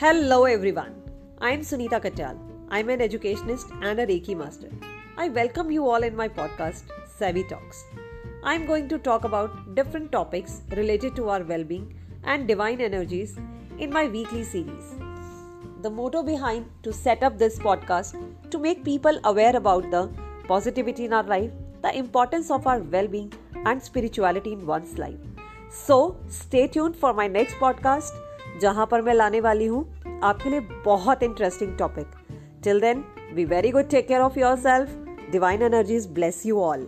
Hello everyone. I am Sunita Katyal. I am an educationist and a Reiki master. I welcome you all in my podcast Savvy Talks. I am going to talk about different topics related to our well-being and divine energies in my weekly series. The motto behind to set up this podcast to make people aware about the positivity in our life, the importance of our well-being and spirituality in one's life. So, stay tuned for my next podcast जहाँ पर मैं लाने वाली हूँ आपके लिए बहुत interesting topic till then be very good take care of yourself divine energies bless you all